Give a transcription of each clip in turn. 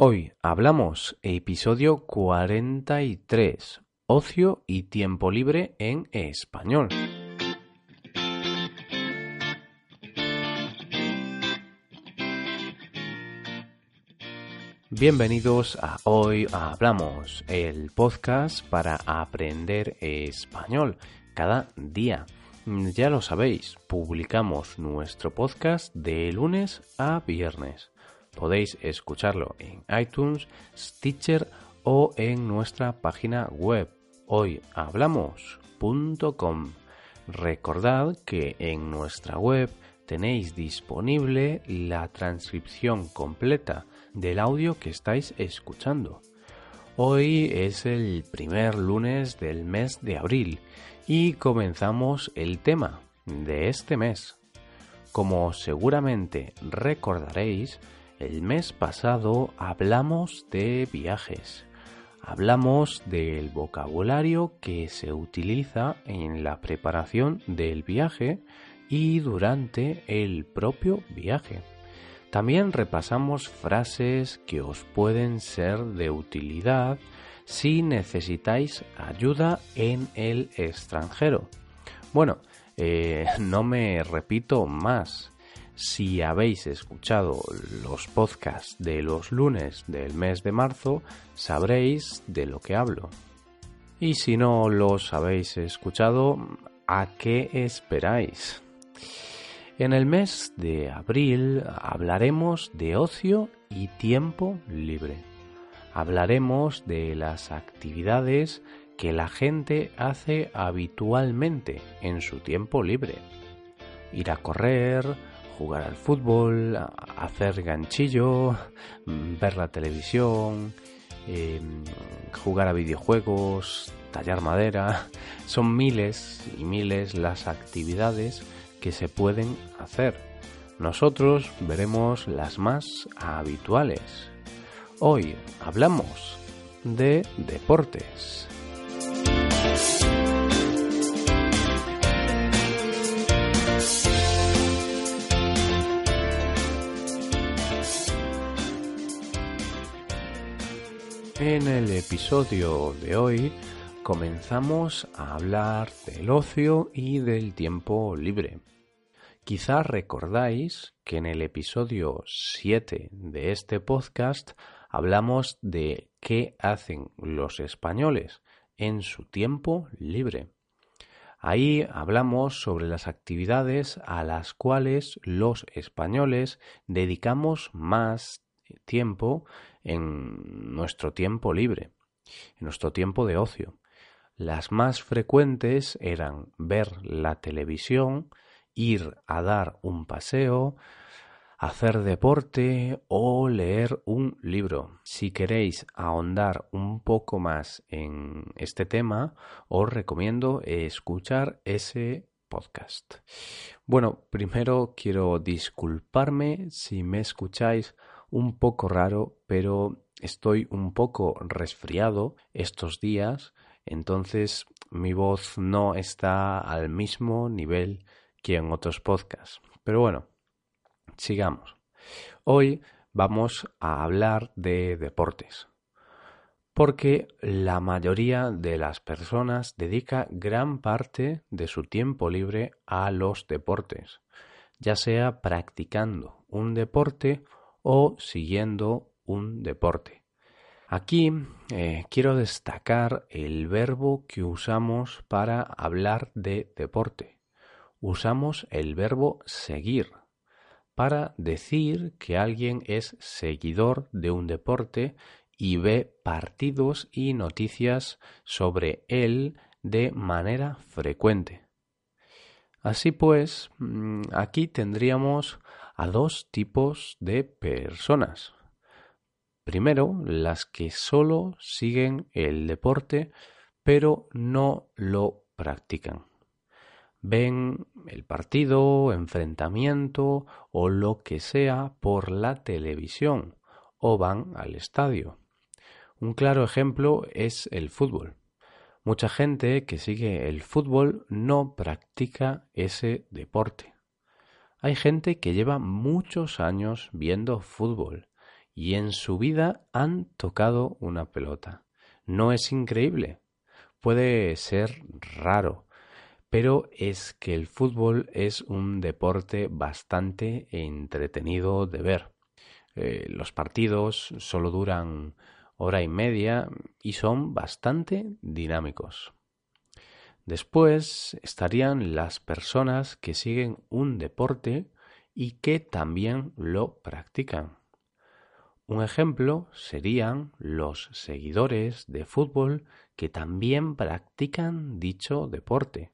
Hoy hablamos episodio 43, ocio y tiempo libre en español. Bienvenidos a Hoy Hablamos, el podcast para aprender español cada día. Ya lo sabéis, publicamos nuestro podcast de lunes a viernes. Podéis escucharlo en iTunes, Stitcher o en nuestra página web hoyhablamos.com. Recordad que en nuestra web tenéis disponible la transcripción completa del audio que estáis escuchando. Hoy es el primer lunes del mes de abril y comenzamos el tema de este mes. Como seguramente recordaréis, el mes pasado hablamos de viajes. Hablamos del vocabulario que se utiliza en la preparación del viaje y durante el propio viaje. También repasamos frases que os pueden ser de utilidad si necesitáis ayuda en el extranjero. Bueno, eh, no me repito más. Si habéis escuchado los podcasts de los lunes del mes de marzo, sabréis de lo que hablo. Y si no los habéis escuchado, ¿a qué esperáis? En el mes de abril hablaremos de ocio y tiempo libre. Hablaremos de las actividades que la gente hace habitualmente en su tiempo libre. Ir a correr, jugar al fútbol, hacer ganchillo, ver la televisión, em, jugar a videojuegos, tallar madera. Son miles y miles las actividades que se pueden hacer. Nosotros veremos las más habituales. Hoy hablamos de deportes. En el episodio de hoy comenzamos a hablar del ocio y del tiempo libre. Quizás recordáis que en el episodio 7 de este podcast hablamos de qué hacen los españoles en su tiempo libre. Ahí hablamos sobre las actividades a las cuales los españoles dedicamos más tiempo en nuestro tiempo libre, en nuestro tiempo de ocio. Las más frecuentes eran ver la televisión, ir a dar un paseo, hacer deporte o leer un libro. Si queréis ahondar un poco más en este tema, os recomiendo escuchar ese podcast. Bueno, primero quiero disculparme si me escucháis un poco raro, pero estoy un poco resfriado estos días, entonces mi voz no está al mismo nivel que en otros podcasts. Pero bueno, sigamos. Hoy vamos a hablar de deportes, porque la mayoría de las personas dedica gran parte de su tiempo libre a los deportes, ya sea practicando un deporte o siguiendo un deporte. Aquí eh, quiero destacar el verbo que usamos para hablar de deporte. Usamos el verbo seguir para decir que alguien es seguidor de un deporte y ve partidos y noticias sobre él de manera frecuente. Así pues, mm, aquí tendríamos a dos tipos de personas. Primero, las que solo siguen el deporte pero no lo practican. Ven el partido, enfrentamiento o lo que sea por la televisión o van al estadio. Un claro ejemplo es el fútbol. Mucha gente que sigue el fútbol no practica ese deporte. Hay gente que lleva muchos años viendo fútbol y en su vida han tocado una pelota. ¿No es increíble? Puede ser raro, pero es que el fútbol es un deporte bastante entretenido de ver. Eh, los partidos solo duran hora y media y son bastante dinámicos. Después estarían las personas que siguen un deporte y que también lo practican. Un ejemplo serían los seguidores de fútbol que también practican dicho deporte.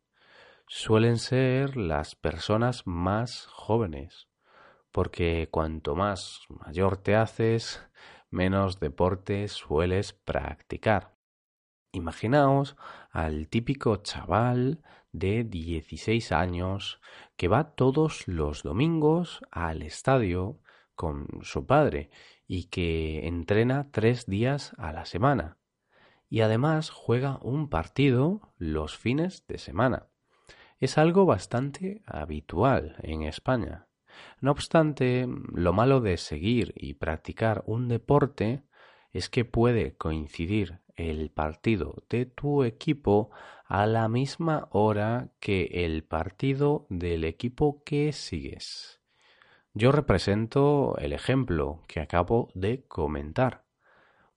Suelen ser las personas más jóvenes, porque cuanto más mayor te haces, menos deporte sueles practicar. Imaginaos al típico chaval de 16 años que va todos los domingos al estadio con su padre y que entrena tres días a la semana. Y además juega un partido los fines de semana. Es algo bastante habitual en España. No obstante, lo malo de seguir y practicar un deporte es que puede coincidir el partido de tu equipo a la misma hora que el partido del equipo que sigues. Yo represento el ejemplo que acabo de comentar.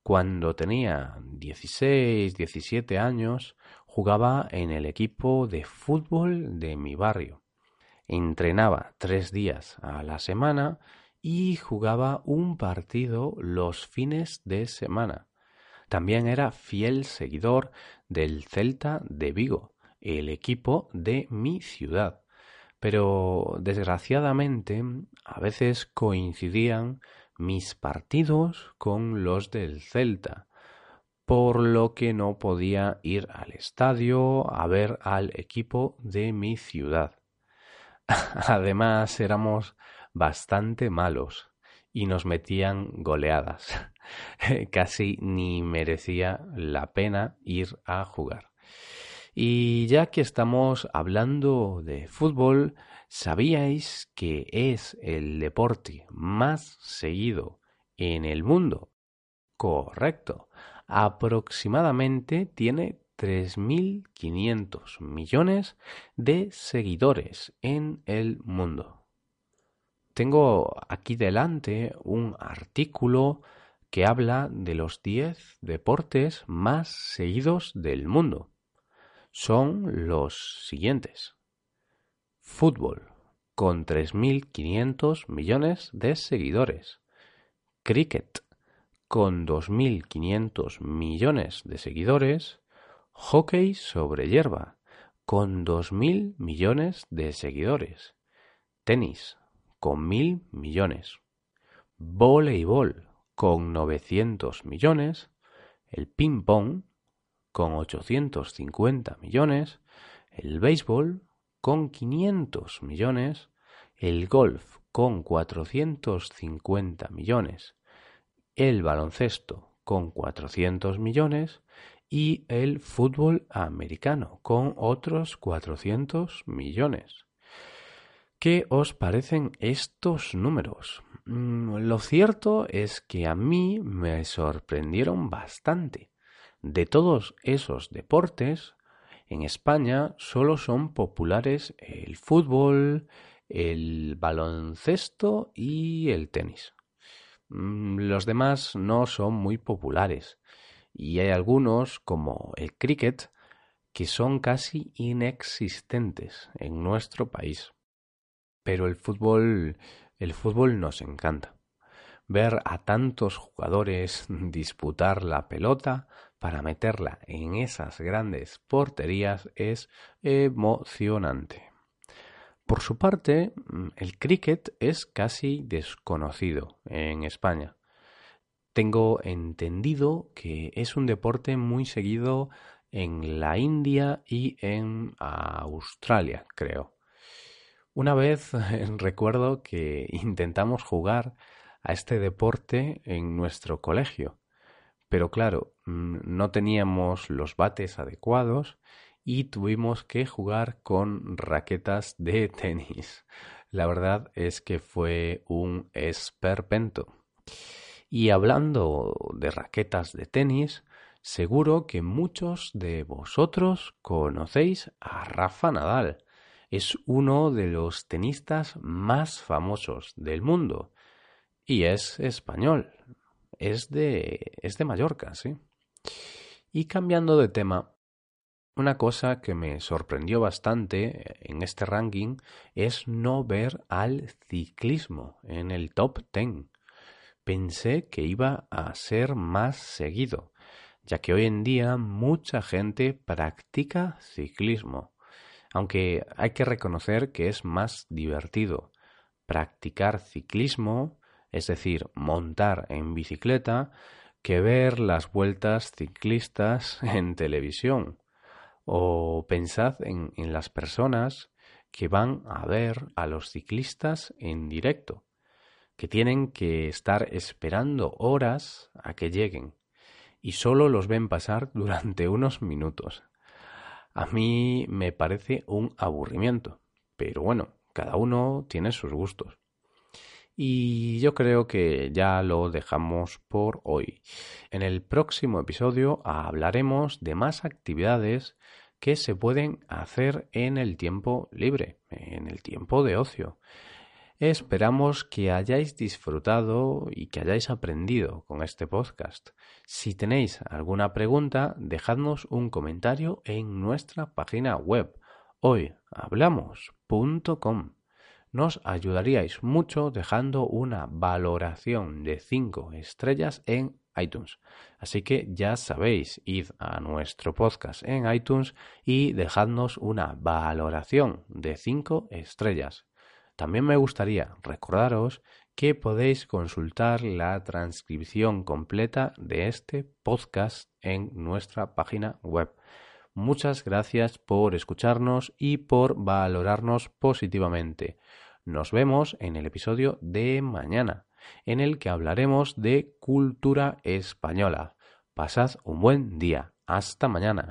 Cuando tenía 16, 17 años, jugaba en el equipo de fútbol de mi barrio entrenaba tres días a la semana y jugaba un partido los fines de semana. También era fiel seguidor del Celta de Vigo, el equipo de mi ciudad. Pero desgraciadamente a veces coincidían mis partidos con los del Celta, por lo que no podía ir al estadio a ver al equipo de mi ciudad. Además éramos bastante malos y nos metían goleadas. Casi ni merecía la pena ir a jugar. Y ya que estamos hablando de fútbol, ¿sabíais que es el deporte más seguido en el mundo? Correcto. Aproximadamente tiene 3.500 millones de seguidores en el mundo. Tengo aquí delante un artículo que habla de los 10 deportes más seguidos del mundo. Son los siguientes. Fútbol, con 3.500 millones de seguidores. Cricket, con 2.500 millones de seguidores. Hockey sobre hierba, con dos mil millones de seguidores. Tenis, con mil millones. Voleibol, con 900 millones. El ping-pong, con 850 millones. El béisbol, con 500 millones. El golf, con 450 millones. El baloncesto, con 400 millones y el fútbol americano, con otros 400 millones. ¿Qué os parecen estos números? Mm, lo cierto es que a mí me sorprendieron bastante. De todos esos deportes, en España solo son populares el fútbol, el baloncesto y el tenis. Mm, los demás no son muy populares y hay algunos, como el cricket, que son casi inexistentes en nuestro país. Pero el fútbol, el fútbol nos encanta. Ver a tantos jugadores disputar la pelota para meterla en esas grandes porterías es emocionante. Por su parte, el cricket es casi desconocido en España. Tengo entendido que es un deporte muy seguido en la India y en Australia, creo. Una vez recuerdo que intentamos jugar a este deporte en nuestro colegio, pero claro, mm, no teníamos los bates adecuados y tuvimos que jugar con raquetas de tenis. La verdad es que fue un esperpento. Y hablando de raquetas de tenis, seguro que muchos de vosotros conocéis a Rafa Nadal. Es uno de los tenistas más famosos del mundo y es español. Es de, es de Mallorca, sí. Y cambiando de tema, una cosa que me sorprendió bastante en este ranking es no ver al ciclismo en el top 10. Pensé que iba a ser más seguido, ya que hoy en día mucha gente practica ciclismo, aunque hay que reconocer que es más divertido practicar ciclismo, es decir, montar en bicicleta, que ver las vueltas ciclistas en televisión. O pensad en, las personas que van a ver a los ciclistas en directo, que tienen que estar esperando horas a que lleguen y solo los ven pasar durante unos minutos. A mí me parece un aburrimiento, pero bueno, cada uno tiene sus gustos. Y yo creo que ya lo dejamos por hoy. En el próximo episodio hablaremos de más actividades que se pueden hacer en el tiempo libre, en el tiempo de ocio. Esperamos que hayáis disfrutado y que hayáis aprendido con este podcast. Si tenéis alguna pregunta, dejadnos un comentario en nuestra página web hoyhablamos.com nos ayudaríais mucho dejando una valoración de 5 estrellas en iTunes. Así que ya sabéis, id a nuestro podcast en iTunes y dejadnos una valoración de 5 estrellas. También me gustaría recordaros que podéis consultar la transcripción completa de este podcast en nuestra página web. Muchas gracias por escucharnos y por valorarnos positivamente. Nos vemos en el episodio de mañana, en el que hablaremos de cultura española. Pasad un buen día. Hasta mañana.